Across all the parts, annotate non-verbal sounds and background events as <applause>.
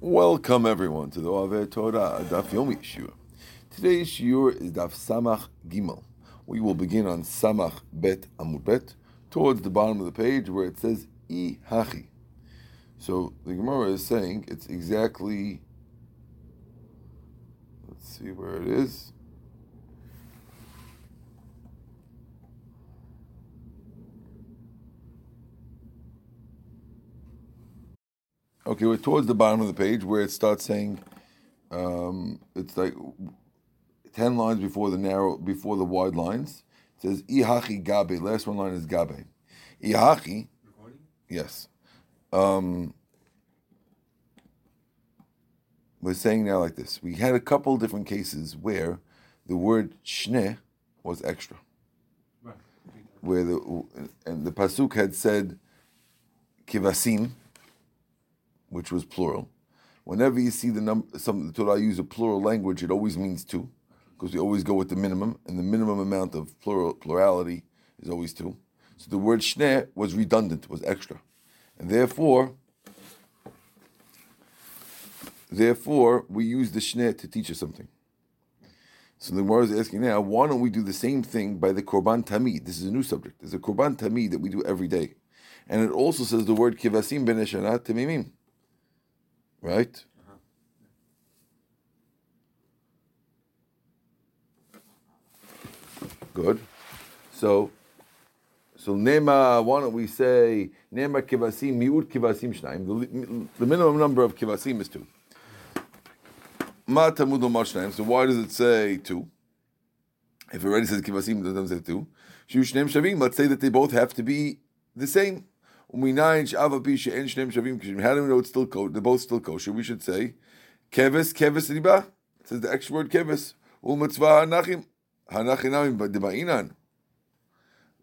Welcome everyone to the Ove Torah Daf Yomi Shiur. Today's shiur is Daf Samach Gimel. We will begin on Samach Bet Amud Bet towards the bottom of the page where it says I Hachi. So the Gemara is saying it's exactly. Let's see where it is. Okay, we're towards the bottom of the page where it starts saying, um, it's like ten lines before the narrow, before the wide lines. It says ihachi gabe. Last one line is gabe. Ihachi. Yes. Um, we're saying now like this. We had a couple different cases where the word shne was extra. Right. Where the and the pasuk had said kivasim, which was plural. Whenever you see the number, some the Torah use a plural language, it always means two, because we always go with the minimum, and the minimum amount of plural plurality is always two. So the word shne was redundant, was extra, and therefore, therefore we use the shne to teach us something. So the Gemara is asking now, why don't we do the same thing by the korban tamid? This is a new subject. There's a korban tamid that we do every day, and it also says the word kivasim ben temimim. Right? Good. So, so nema. Why don't we say nema kivasim miut kivasim shnaim? The, minimum number of kivasim is two. Ma shnaim. So why does it say two? If it already says kivasim, it doesn't say two. Shu shneim shavim. Let's say that they both have to be the same. How do we know it's still kosher? They're both still kosher. We should say keves keves riba. It says the extra word keves. U'mitzvah hanachim hanachinamim deba'inan.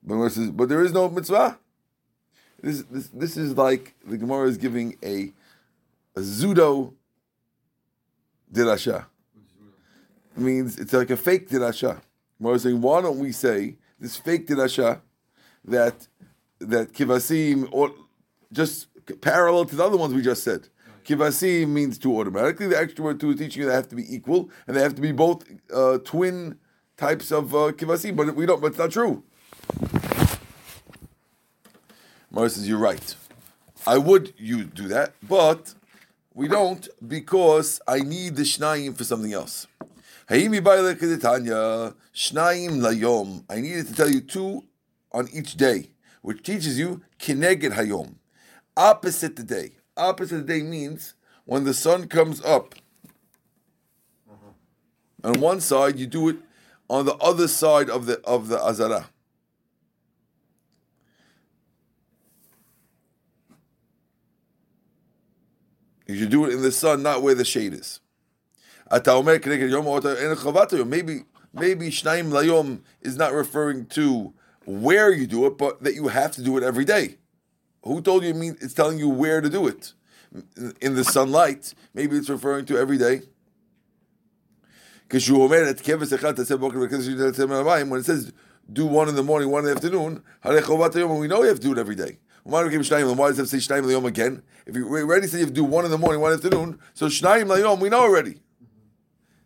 But says, but there is no mitzvah. This, this, this is like the Gemara is giving a, a zudo dirasha. It means it's like a fake dirasha. Gemara is saying, why don't we say this fake dirasha that that kivasim or just parallel to the other ones we just said. Kivasim means two automatically. The extra word two is teaching you they have to be equal and they have to be both uh, twin types of uh, kivasim, but we don't. But it's not true. Mara says you're right. I would you do that, but we don't because I need the shnayim for something else. I needed to tell you two on each day, which teaches you kineged hayom, opposite the day. Opposite the day means when the sun comes up. Uh-huh. On one side, you do it on the other side of the of the azara. You should do it in the sun, not where the shade is. Maybe maybe shnaim layom is not referring to where you do it, but that you have to do it every day. Who told you? Mean it's telling you where to do it in the sunlight. Maybe it's referring to every day. When it says do one in the morning, one in the afternoon, we know you have to do it every day. Why does it say Shnayim again? If you already said you have to do one in the morning, one in the afternoon, so Shnayim Layom, we know already.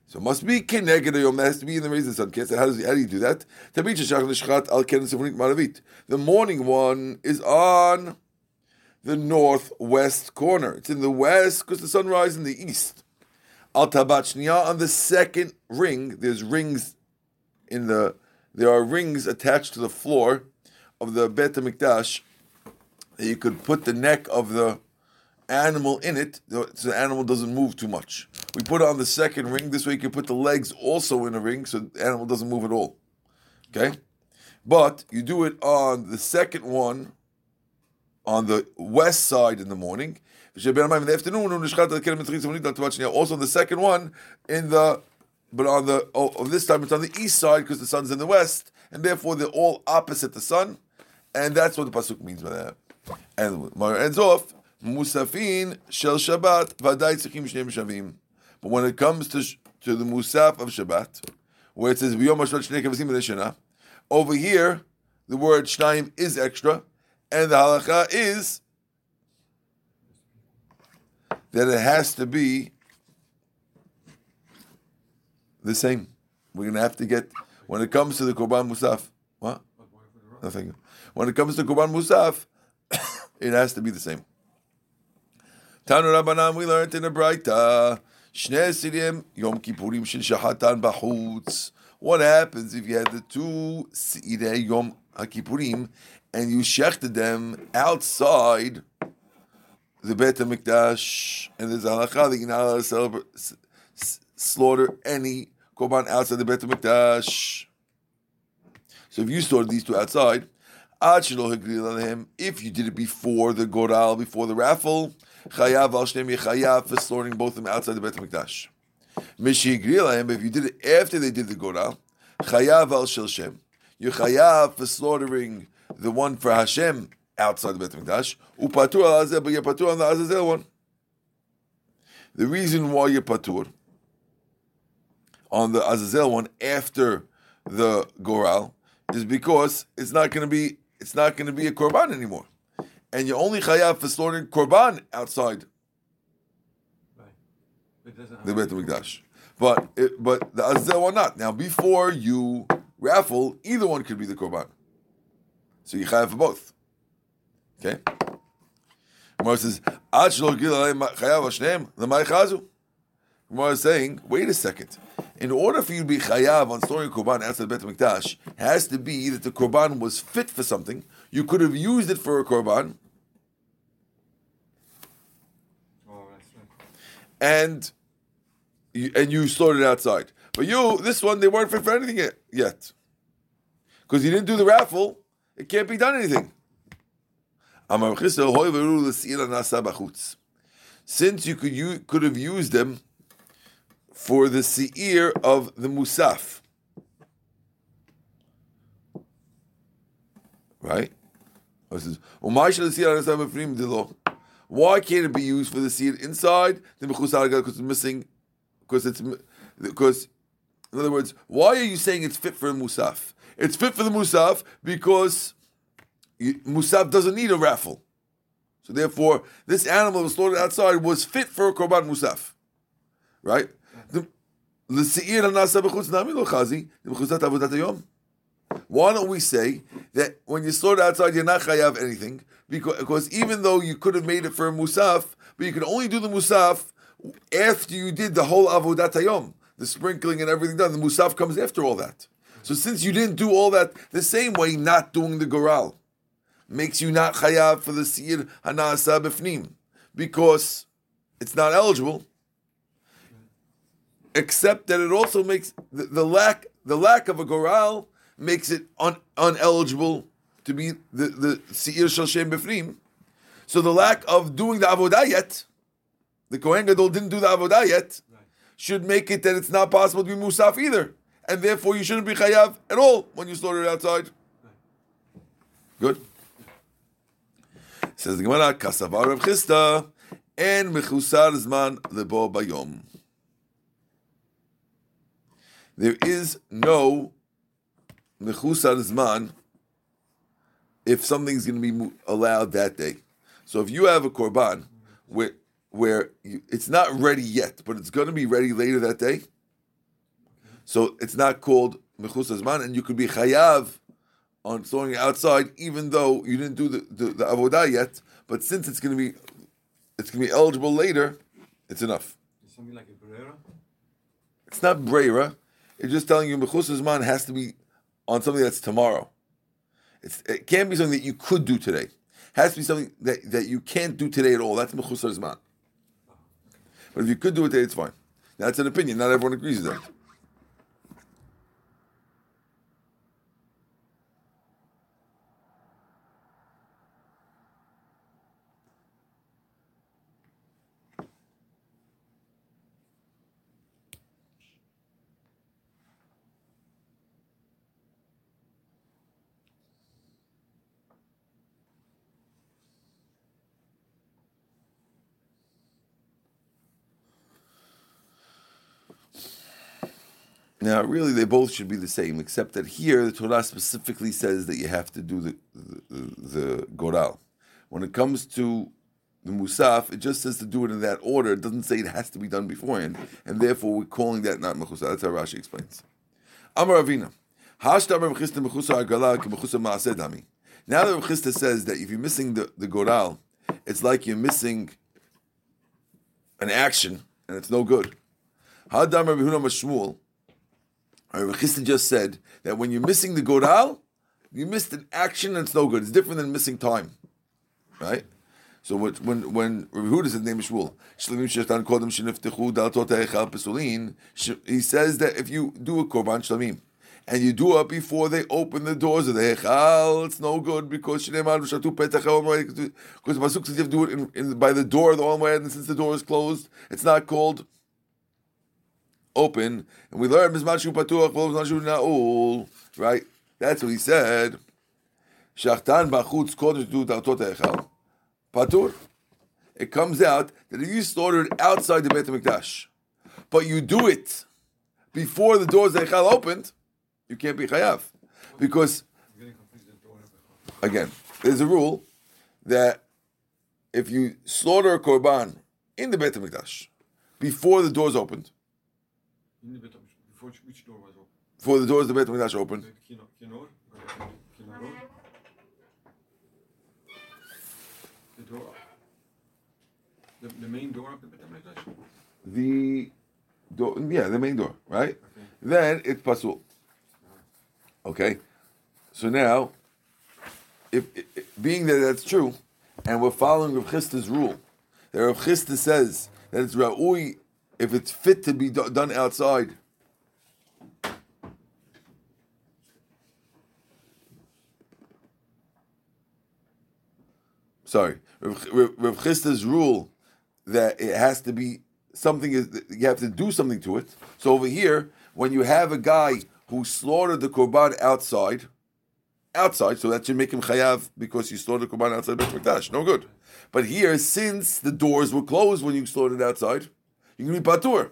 So it must be Keneged Layom, that has to be in the raising sun. How, does, how do you do that? The morning one is on the northwest corner. It's in the west because the sun rises in the east. Al Tabachniya on the second ring, there's rings in the, there are rings attached to the floor of the Bet HaMikdash that you could put the neck of the animal in it so the animal doesn't move too much. We put on the second ring. This way you can put the legs also in a ring so the animal doesn't move at all. Okay? But you do it on the second one on the west side in the morning. In the afternoon, also on the second one in the but on the oh, this time it's on the east side because the sun's in the west, and therefore they're all opposite the sun, and that's what the pasuk means by that. And Mar ends off Musafin shel Shabbat vaday tzrichim shneim shavim. But when it comes to to the Musaf of Shabbat, where it says over here the word Shnaim is extra, and the halacha is that it has to be the same. We're going to have to get, when it comes to the Korban Musaf, what? Nothing. When it comes to Korban Musaf, <coughs> it has to be the same. Tanu Rabbanan, we learned in the Braita, Shne Sirim, Yom Kippurim Shil Shahatan Bahutz. What happens if you had the two Sirei Yom HaKippurim and you shechted them outside the Beit HaMikdash, and there's a halakha that you're not allowed to slaughter any korban outside the Beit HaMikdash. So if you slaughtered these two outside, if you did it before the goral, before the raffle, chayav al shneim chayav for slaughtering both of them outside the Beit Hamikdash. Mishi but if you did it after they did the goral, chayav al shel shem. You chayav for slaughtering the one for Hashem outside the Beit Hamikdash. Upatur al azel, but you're patur on the Azazel one. The reason why you're patur on the Azazel one after the goral is because it's not going to be it's not going to be a korban anymore, and you're only chayav for slaughtering korban outside right. the Beit Hamikdash. But it, but the azel or not. Now before you raffle, either one could be the korban. So you chayav for both. Okay. Gemara says, "Ad shlo chayav hashneim l'may chazu." Gemara is saying, "Wait a second in order for you to be chayav on storing a korban outside Bet Mikdash, has to be that the korban was fit for something. You could have used it for a korban. And you, and you stored it outside. But you, this one, they weren't fit for anything yet. Because you didn't do the raffle, it can't be done anything. Since you could you could have used them for the seir of the musaf. Right? Why can't it be used for the seed inside the mechusar because it's missing? Because it's because, in other words, why are you saying it's fit for the musaf? It's fit for the musaf because musaf doesn't need a raffle. So therefore, this animal that was slaughtered outside was fit for a korban musaf, right? Why don't we say that when you slaughter outside, you're not chayav anything? Because, because even though you could have made it for a musaf, but you can only do the musaf after you did the whole avodat hayom, the sprinkling and everything done. The musaf comes after all that. So since you didn't do all that the same way, not doing the goral makes you not chayav for the sir hanasa b'fnim because it's not eligible except that it also makes the, the lack the lack of a goral makes it un, uneligible to be the the seir shel shem befrim. So the lack of doing the avodah yet, the kohen gadol didn't do the avodah yet, right. should make it that it's not possible to be musaf either, and therefore you shouldn't be chayav at all when you slaughter it outside. Right. Good. Says the Gemara, Kasavar Rav Chisda, and mechusar zman lebo bayom there is no mechusar zman if something's going to be allowed that day. So if you have a korban where where you, it's not ready yet, but it's going to be ready later that day, so it's not called mechusar zman, and you could be chayav on throwing it outside, even though you didn't do the, the, the avodah yet. But since it's going to be it's going to be eligible later, it's enough. Something like a brera. It's not brera. It's just telling you Mechus Zman has to be on something that's tomorrow. It's, it can't be something that you could do today. It has to be something that, that you can't do today at all. That's Mechus Zman. But if you could do it today, it's fine. That's an opinion. Not everyone agrees with that. Now, really, they both should be the same, except that here the Torah specifically says that you have to do the the, the goral. When it comes to the musaf, it just says to do it in that order. It doesn't say it has to be done beforehand, and therefore we're calling that not mechusar. That's how Rashi explains. Amar Avina. Now that Rav says that if you're missing the, the goral, it's like you're missing an action, and it's no good. Hadam Rav Huna Mashmuel. Rav Chisda just said that when you're missing the goral, you missed an action and it's no good. It's different than missing time, right? So when when when Huda said name Shmuel, Shlemim Shechtan Kodem Sheniftechu Daltot Eichal Pesulin, he says that if you do a Korban Shlemim, and you do it before they open the doors of the Heichal, it's no good because Shneimar Shatu Petach because the Pasuk says you have to do it in, in, by the door of the Olam and since the door is closed, it's not called open. And we learn Mizmashu Patuach Mizmashu Na'ul, right? That's what he said. Shachtan Bachutz Kodesh. Patur. It comes out that if you slaughter it outside the Beit HaMikdash, but you do it before the doors of Eichal opened, you can't be chayav. Because, again, there's a rule that if you slaughter a korban in the Beit HaMikdash before the doors opened, In the bed, before which door was open? before the doors of the Beit HaMikdash opened, The kinor, kinor. The door, the, the main door of the HaMikdash? the door, yeah, the main door, right? Then it's pasul. Okay, so now, if, if- being that that's true, and we're following Rav Chisda's rule, that Rav Chisda says that it's ra'ui if it's fit to be do- done outside. Sorry, Rav, Rav rule that it has to be something is you have to do something to it. So over here, when you have a guy who slaughtered the korban outside, outside, so that should make him chayav because you slaughtered the korban outside Beit. No good. But here, since the doors were closed when you slaughtered outside, you can be patur.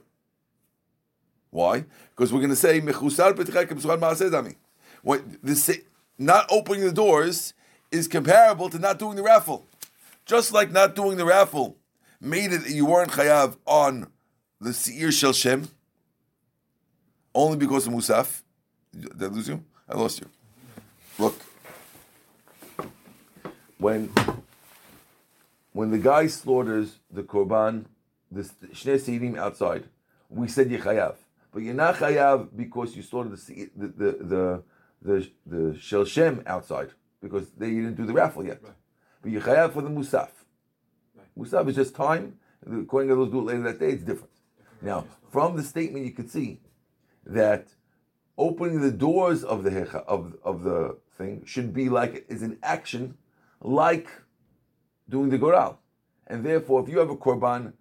Why? Because we're going to say mechusar petchek b'suchan maaseh dami. When the sa- not opening the doors is comparable to not doing the raffle. Just like not doing the raffle made it that you weren't chayav on the seir shel shem only because of musaf. Did I lose you? I lost you. Look, when when the guy slaughters the korban, the shnei seirim outside, we said you chayav, but you're not chayav because you slaughtered the the the the the, the shem outside because they you didn't do the raffle yet. Right. But you chayav for the musaf. Right. Musaf is just time. According to those do it later that day, it's different. Now, from the statement, you could see that opening the doors of the hecha, of of the thing should be like is an action, like doing the goral, and therefore, if you have a korban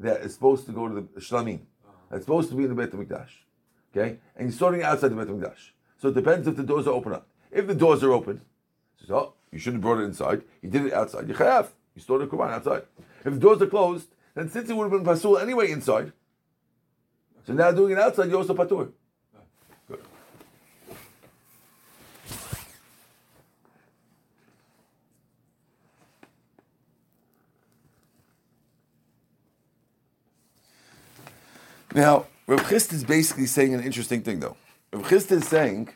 that is supposed to go to the shlamim, uh-huh. that's supposed to be in the Beit Hamikdash, okay, and you're starting outside the Beit Hamikdash, so it depends if the doors are open up. If the doors are open, so oh, you shouldn't have brought it inside. You did it outside. You chayav. You stored the korban outside. If the doors are closed, then since it would have been pasul anyway inside, so now doing it outside, you're also patur. Now, Rav Chist is basically saying an interesting thing, though. Rav Chist is saying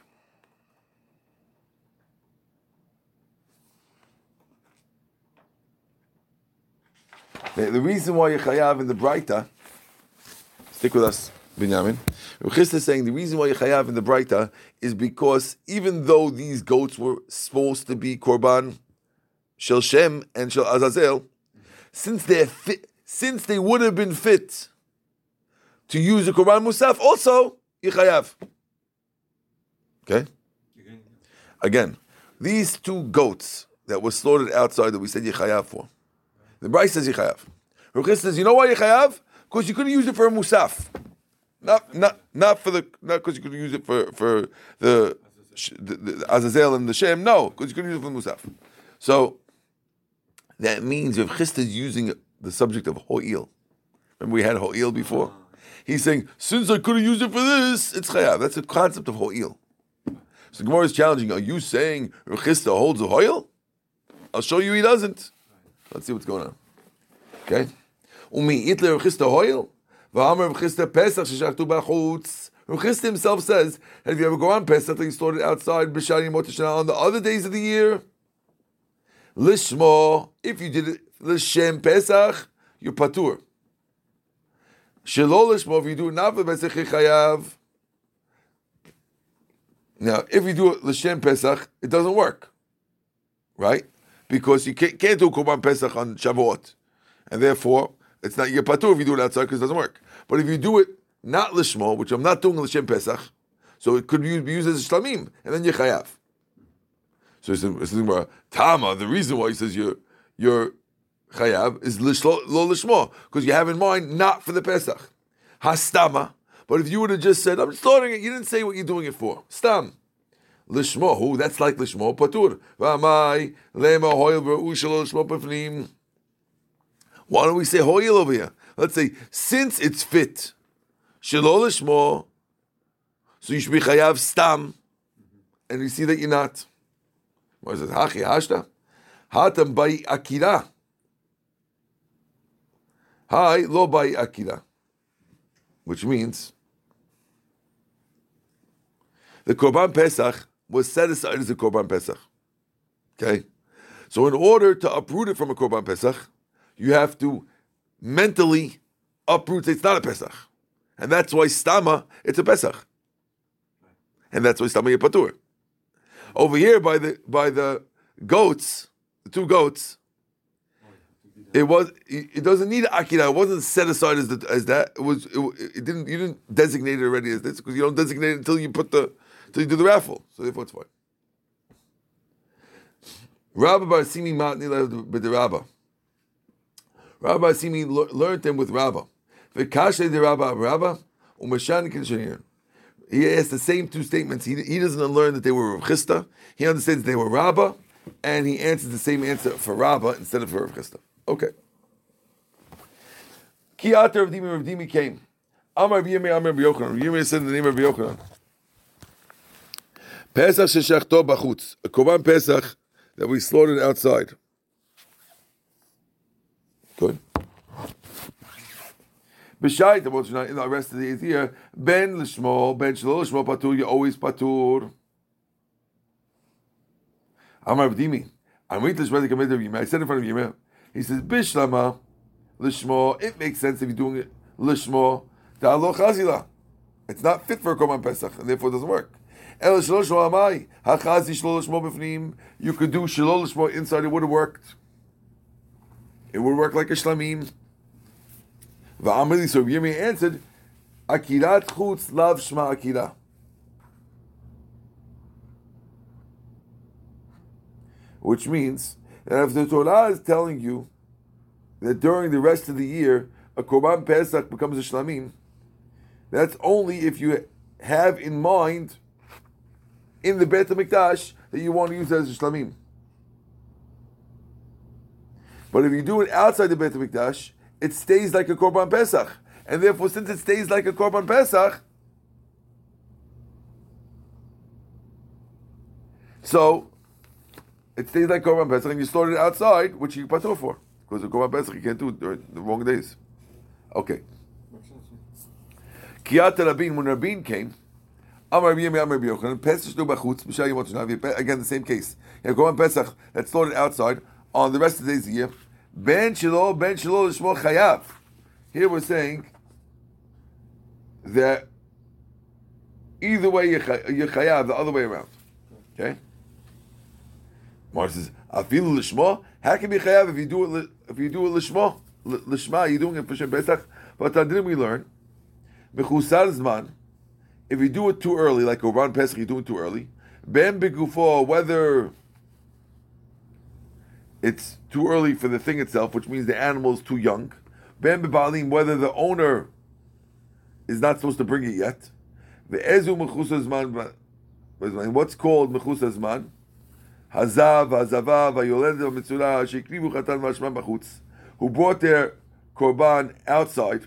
the, reason why you're chayav in the Breita, stick with us, Binyamin. Rav Chist is saying the reason why you're chayav in the Breita is because even though these goats were supposed to be korban shel Shem and shel Azazel, since they're since they would have been fit to use the korban musaf, also you're. Okay. Again, these two goats that were slaughtered outside that we said Yechayav for. The Braita says Yechayav. Ruchis says, you know why Yechayav? Because you couldn't use it for a musaf. Not, not, not for the, not because you couldn't use it for, for the, the, the Azazel and the Shem. No, because you couldn't use it for musaf. So, that means if Chist is using the subject of Ho'il. Remember we had Ho'il before? He's saying, since I could have used it for this, it's Chayav. That's the concept of Ho'il. So Gemara is challenging. Are you saying Rechista holds a hoil? I'll show you he doesn't. Let's see what's going on. Okay? Umi itler chista hoil, v'amar chista pesach sheshachtu b'chutz. Rechista himself says, that if you ever go on Pesach, you stored it outside, b'shani motashana, on the other days of the year, lishmo, if you did it, l'shem Pesach, you're patur. Shelo lishmo, if you do not for Pesach, chayav. Now, if you do it l'shem Pesach, it doesn't work, right? Because you can't, can't do Korban Pesach on Shavuot, and therefore it's not your patur if you do it outside because it doesn't work. But if you do it not lishmo, which I'm not doing l'shem Pesach, so it could be used as a shlamim, and then you're chayav. So it's it's Tama. The reason why he says you're you're chayav is lishlo, lo lishmo because you have in mind not for the Pesach. Hastama. But if you would have just said, I'm starting it, you didn't say what you're doing it for. Stam. Lishmo, who? That's like lishmo patur. Lema. Why don't we say hoil over here? Let's say, since it's fit, shelo lishmo, so you should be chayav stam, and you see that you're not. What is it? Hachi hashta? Hatam by akira. Hi, lo by akira. Which means the Korban Pesach was set aside as a Korban Pesach. Okay? So in order to uproot it from a Korban Pesach, you have to mentally uproot it. It's not a Pesach. And that's why Stama, it's a Pesach. And that's why Stama Yepatur. Over here by the by the goats, the two goats, it was it doesn't need akira. It wasn't set aside as the, as that. It was it, it didn't you didn't designate it already as this because you don't designate it until you put the until you do the raffle. So therefore it's fine. Rabbi Bar Simi Matni with the. Rabbi Simi learned them with Rabba. U'mashan. He asked the same two statements. He, he doesn't learn that they were Rav Chisda. He understands they were Rabba, and he answers the same answer for Rabba instead of for Rav Chisda. Okay. Kiater of Dimi Rav Dimi came. Amar B'yemei Amar B'yochanan. B'yemei said in the name of B'yochanan. Pesach sheshachto b'chutz. A korban Pesach that we slaughtered outside. Good. B'shayit, the in the rest of the year, ben l'shmo, ben shlo l'shmo patur, you always patur. Amar B'dimi. I'm reading this ready committed of Yimeh. I said in front of Yimeh. He says, Bishlama, Lishmo, it makes sense if you're doing it Lishmo, Ta'alo Chazila. It's not fit for a Korban Pesach, and therefore it doesn't work. You could do Shlo Lishmo inside, it would have worked. It would work like a Shlamim. Va'amali, so Yirmi answered, Akirat Chutz Lav Shma Akira. Which means that if the Torah is telling you that during the rest of the year a Korban Pesach becomes a Shlamim, that's only if you have in mind in the Beit HaMikdash that you want to use as a Shlamim. But if you do it outside the Beit HaMikdash, it stays like a Korban Pesach. And therefore, since it stays like a Korban Pesach, so it stays like Korban Pesach, and you store it outside, which you patur for. Because the Korban Pesach, you can't do it during the wrong days. Okay. Kiyat Rabin, when Rabin came, Amar Yemi Amar Yochanan, Pesach do shnav, again the same case. You have Korban Pesach that's stored outside on the rest of the days of the year. Ben shilo, ben shilo l'shmo chayav. Here we're saying that either way you're chayav, the other way around. Okay? Mar says, "Afilu lishma." How can be chayav if you do it? If you do it lishma, lishma, you're doing it for Shem Pesach. But didn't we learn? Mechusar zman. If you do it too early, like Korban Pesach, you do it too early. Ben begufo, whether it's too early for the thing itself, which means the animal is too young. Ben bebalim, whether the owner is not supposed to bring it yet. The ezu mechusar zman. What's called mechusar zman? Hazav, Hazav, Vayoledet, Mitzula, Shekribu, Chatan, Mashman, Bachutz, who brought their korban outside.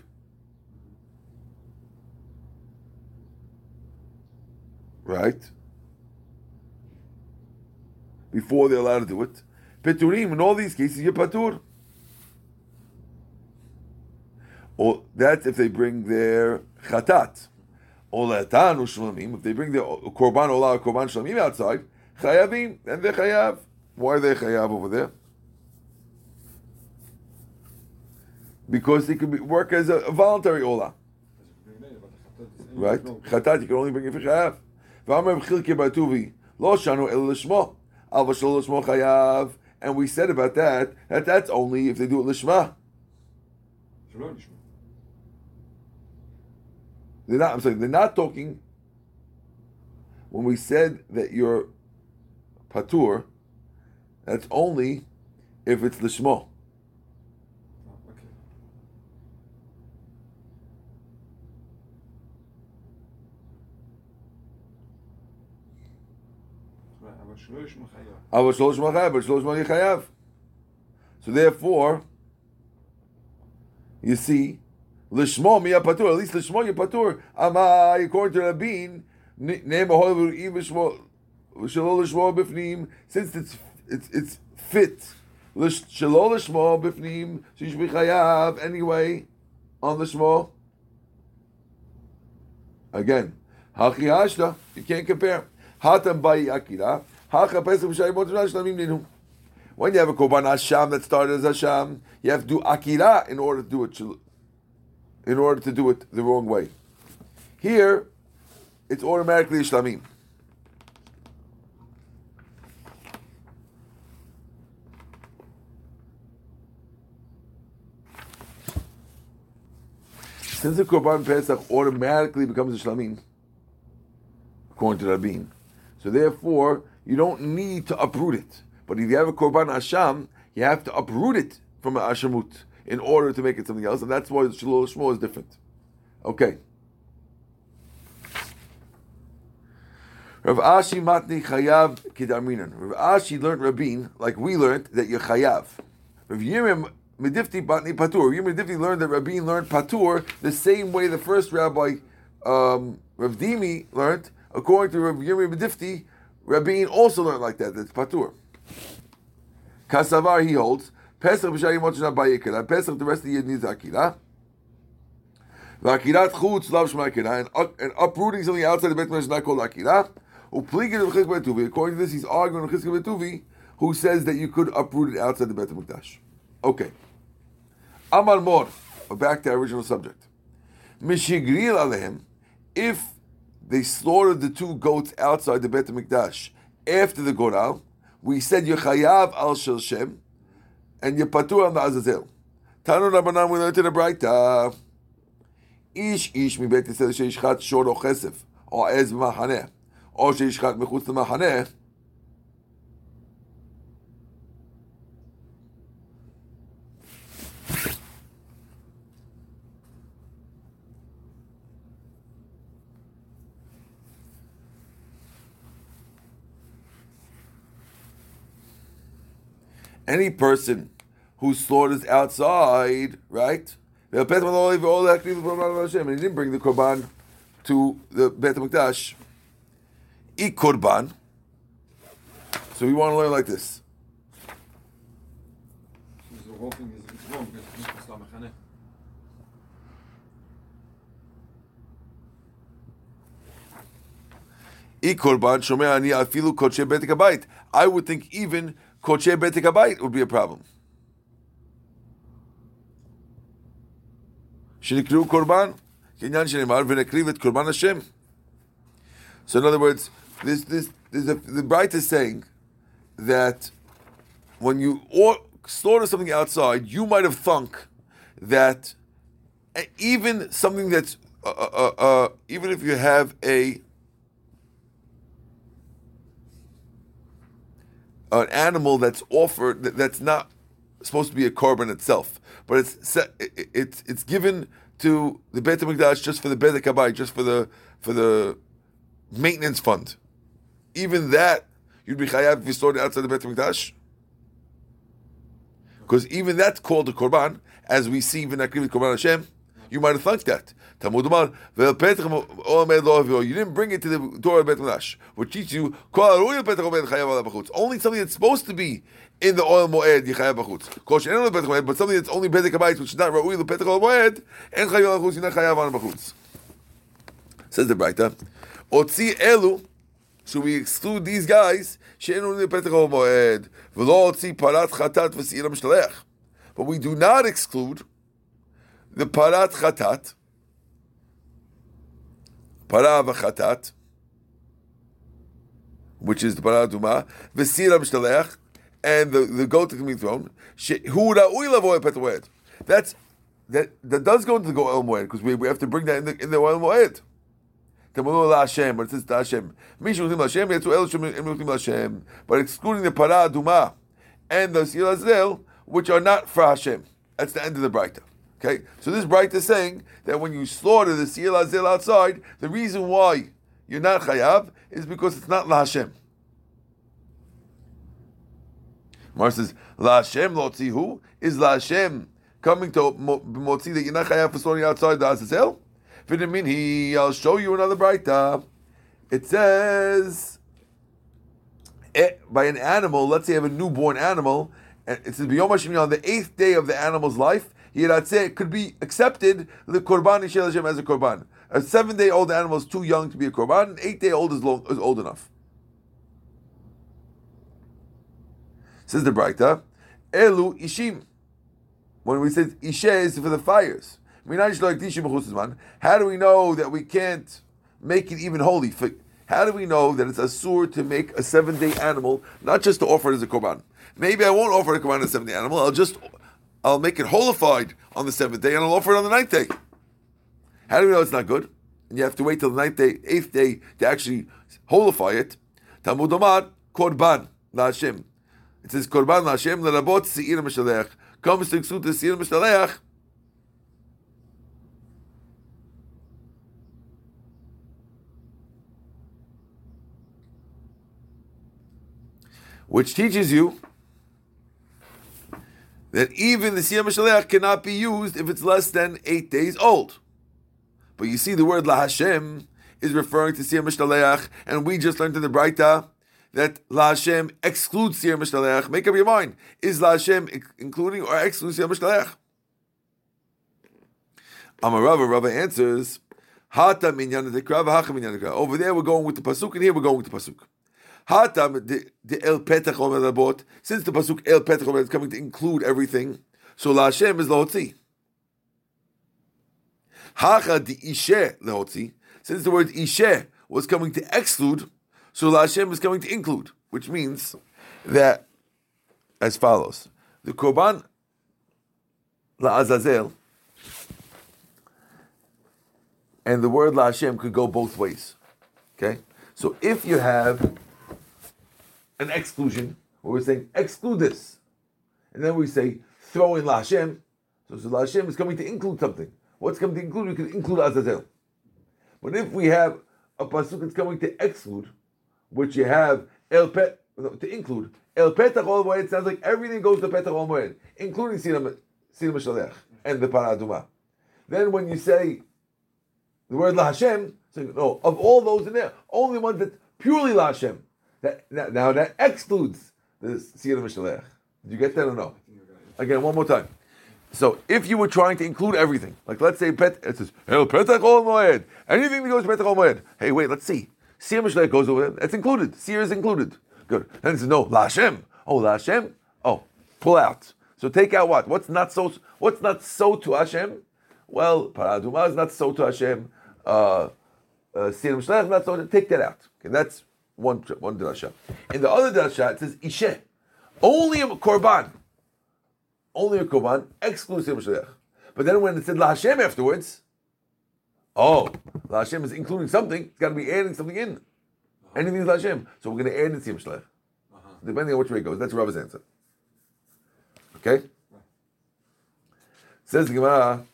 Right? Before they're allowed to do it. Peturim, in all these cases, you're patur. Or that's if they bring their chatat. Olatan ushlamim, if they bring their korban olah, korban shlamim outside, Chayavim, and they're chayav. Why are they chayav over there? Because they could be, work as a, voluntary ola. Right? Chatat, you can only bring it for chayav. V'amar b'chilke batuvi, lo shanu el l'shmo, al v'shol l'shmo chayav. And we said about that, that that's only if they do it l'shma. They're not, I'm sorry, they're not talking when we said that you're patur. That's only if it's the Oh, So therefore, you see, lishmo miya patur. At least lishmo you patur. I according to Rabin, name a holy even since it's it's it's fit, shelo l'shmo bifnim, so you should be chayav anyway on the shmo. Again, hachi hashta, you can't compare. Hatam bai akira, hacha pesach b'shayim motzah shlamim ninu. When you have a korban hasham that started as hasham, you have to do akira in order to do it, in order to do it the wrong way. Here, it's automatically shlamim. Since the korban pesach automatically becomes a shlamim, according to Rabin, so therefore you don't need to uproot it. But if you have a korban asham, you have to uproot it from an ashamut in order to make it something else, and that's why the shalol is different. Okay. Rav Ashi matni chayav kidarminan. Rav Ashi learned Rabin like we learned that you're chayav. Rav Yirim medifti matni patur. Yirim medifti learned that Rabin learned patur the same way the first rabbi um, Rav Dimi learned. According to Rav Yirim medifti, Rabin also learned like that. That's patur. Kasavar he holds Pesach b'shayim motzah bayikira. Pesach the rest of the year needs akira. V'akirat chutz lav shma akira. And, uprooting something outside the Beit Midrash is not called akira. Upligid of Chizk Betuvi. According to this, he's arguing with Chizk Betuvi, who says that you could uproot it outside the Beit Mikdash. Okay. Amar Mor. Back to our original subject. Mishigril alehem. If they slaughtered the two goats outside the Beit Mikdash after the Goral, we said Yechayav al Shem and Yepatur on the Azazel. Tanu Rabbanan, we learned in the Braita. Ish ish mi beit Yisrael sheishchat shor o chesef, or ez b'mahaneh, or sheishchat mechutz l'mahaneh, any person who slaughters outside, right? And he didn't bring the korban to the Beit HaMikdash. Eat korban. So we want to learn like this. Dus the whole thing is wrong because it's not Islam Mechane. Eat korban. Shomer ani afilu koche Beit HaBayit. I would think even koche Beit HaBayit would be a problem. שנקראו קורבן, כעניין שנאמר, ונקריב את קורבן השם. So in other words, this, this, this the, the Bright is saying that when you or, slaughter something outside, you might have thunk that uh, even something that's, uh, uh, uh, uh, even if you have a an animal that's offered that's not supposed to be a korban itself, but it's it's it's given to the Beit Hamikdash just for the Beit Kabbai, just for the for the maintenance fund. Even that you'd be chayav if you stored it outside the Beit Hamikdash, because even that's called a korban, as we see in akriv korban Hashem. You might have thought that. Talmud Umar, "Ve'el petach avio." You didn't bring it to the door of Beit Midrash, which teaches you "Kol haruya petach omer chayav ala b'chutz." only something that's supposed to be in the oil moed yichayav b'chutz. Kol she'en lo petach moed, but something that's only bezek habayis, which is not ra'ui lepetach oil moed, en chayav b'chutz, not chayav on b'chutz. Says the Braita, otzi elu, so we exclude these guys, she'en lo lepetach oil moed, v'lo otzi parat chatat mishtalech. But we do not exclude the parat chatat, para v'chatat, which is the para duma, v'sira mishtalech, and the, the goat that can be thrown. Who petawed? That's that that does go into the goel moed because we, we have to bring that in the in the oil moed. Hashem, but it says Hashem. But excluding the para duma and the silazil, which are not for Hashem. That's the end of the Braita. Okay, so this Braita is saying that when you slaughter the silazil outside, the reason why you're not chayav is because it's not la Hashem. Mar says, La Hashem lo tzihu, is La Hashem coming to motzi that you're not chayav for slaughtering outside the Azazel? V'neminhi, I'll show you another Braita. It says, by an animal, let's say you have a newborn animal, and it says, on the eighth day of the animal's life, it could be accepted the korban Hashem as a korban. A seven-day-old animal is too young to be a korban. An eight-day-old is, is old enough. Says the Braita, Elu Ishim. When we say Ishe is for the fires. How do we know that we can't make it even holy? How do we know that it's asur to make a seven day animal, not just to offer it as a korban? Maybe I won't offer a korban as a seven day animal. I'll just I'll make it holified on the seventh day and I'll offer it on the ninth day. How do we know it's not good? And you have to wait till the ninth day, eighth day to actually holify it. Talmud Omar, korban la Hashem. It says korban Hashem lerabot seir mishalech. Comes to ksut seir mishalech. Which teaches you that even the Siyam Shalech cannot be used if it's less than eight days old. But you see, the word La Hashem is referring to Siyam Shalech, and we just learned in the Braita that La Hashem excludes Siyam Shtalech. Make up your mind. Is La Hashem including or excluding Siyam Shtalech? Amarava, Rava answers, Hata minyan Over there we're going with the pasuk, and here we're going with the pasuk. Hata the el petach omer Since the pasuk el petach omer is coming to include everything, so La Hashem is lahotzi. Hacha di ishe lahotzi. Since the word ishe was coming to exclude, so La Hashem is coming to include, which means that as follows: the korban La Azazel and the word La Hashem could go both ways. Okay, so if you have an exclusion, where we're saying exclude this, and then we say throw in La Hashem, so, so La Hashem is coming to include something. What's coming to include? We can include Azazel. But if we have a pasuk that's coming to exclude, which you have El Pet to include El Petach Ol Moed. It sounds like everything goes to Petach Ol Moed, including Sinam Shalech and the Paraduma. Then when you say the word La Hashem, so no, of all those in there, only one that purely La Hashem. That, now that excludes the Sinam Shalech. Did you get that or no? Again, one more time. So if you were trying to include everything, like let's say pet, it says El Petach Ol Moed, anything that goes Petach Ol Moed. Hey, wait, let's see. Seir Mishlech goes over there. It's included. Seir is included. Good. Then it says, no, La Hashem. Oh, La Hashem? Oh, pull out. So take out what? What's not so What's not so to Hashem? Well, Paraduma is not so to Hashem. Uh, uh, Seir Mishlech is not so to Take that out. Okay, that's one, one drasha. In the other drasha, it says Ishe. Only a korban. Only a korban, exclusive Mishlech. But then when it said La Hashem afterwards, Oh, La Hashem is including something. It's got to be adding something in. Anything is La Hashem. So we're going to add in Siyam Shlech. Depending on which way it goes. That's Rabbi's answer. Okay? Says the Gemara,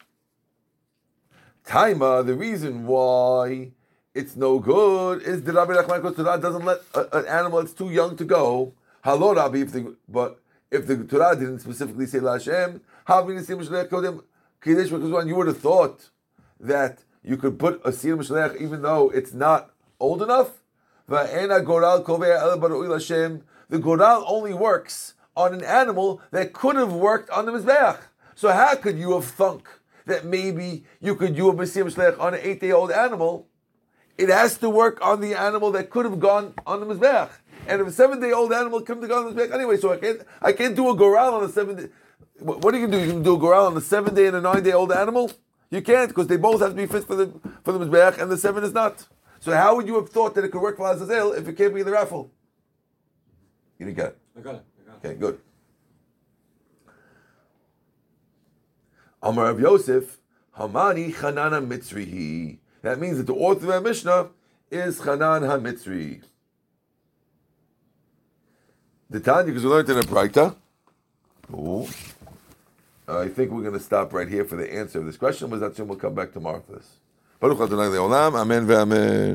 Taima, the reason why it's no good is the Rabbi Nachman Torah doesn't let a, an animal that's too young to go. Hello, Rabbi, if the, but if the Torah didn't specifically say Hashem? Because you would have thought that you could put a sir mishlech even though it's not old enough. The goral only works on an animal that could have worked on the Mizbeach. So how could you have thunk that maybe you could do a Messiah Shlech on an eight-day-old animal? It has to work on the animal that could have gone on the Mizbeach. And if a seven-day-old animal comes to go on the Mizbeach anyway, so I can't, I can't do a goral on a seven what what are you gonna do? You can do a goral on a seven-day and a nine-day-old animal? You can't because they both have to be fit for the for the mizbeach, and the seven is not. So how would you have thought that it could work for Azazel if it can't be in the raffle? You didn't get it. I got it. I got it. Okay, good. Amar Rav Yosef, Hamani Chanan HaMitzri. That means that the author of our Mishnah is Chanan HaMitzri. The Tanya, because we learned in a. Ooh. I think we're going to stop right here for the answer of this question. Was that soon we'll come back for this. Baruch Adonai Le'olam. Amen ve'amen.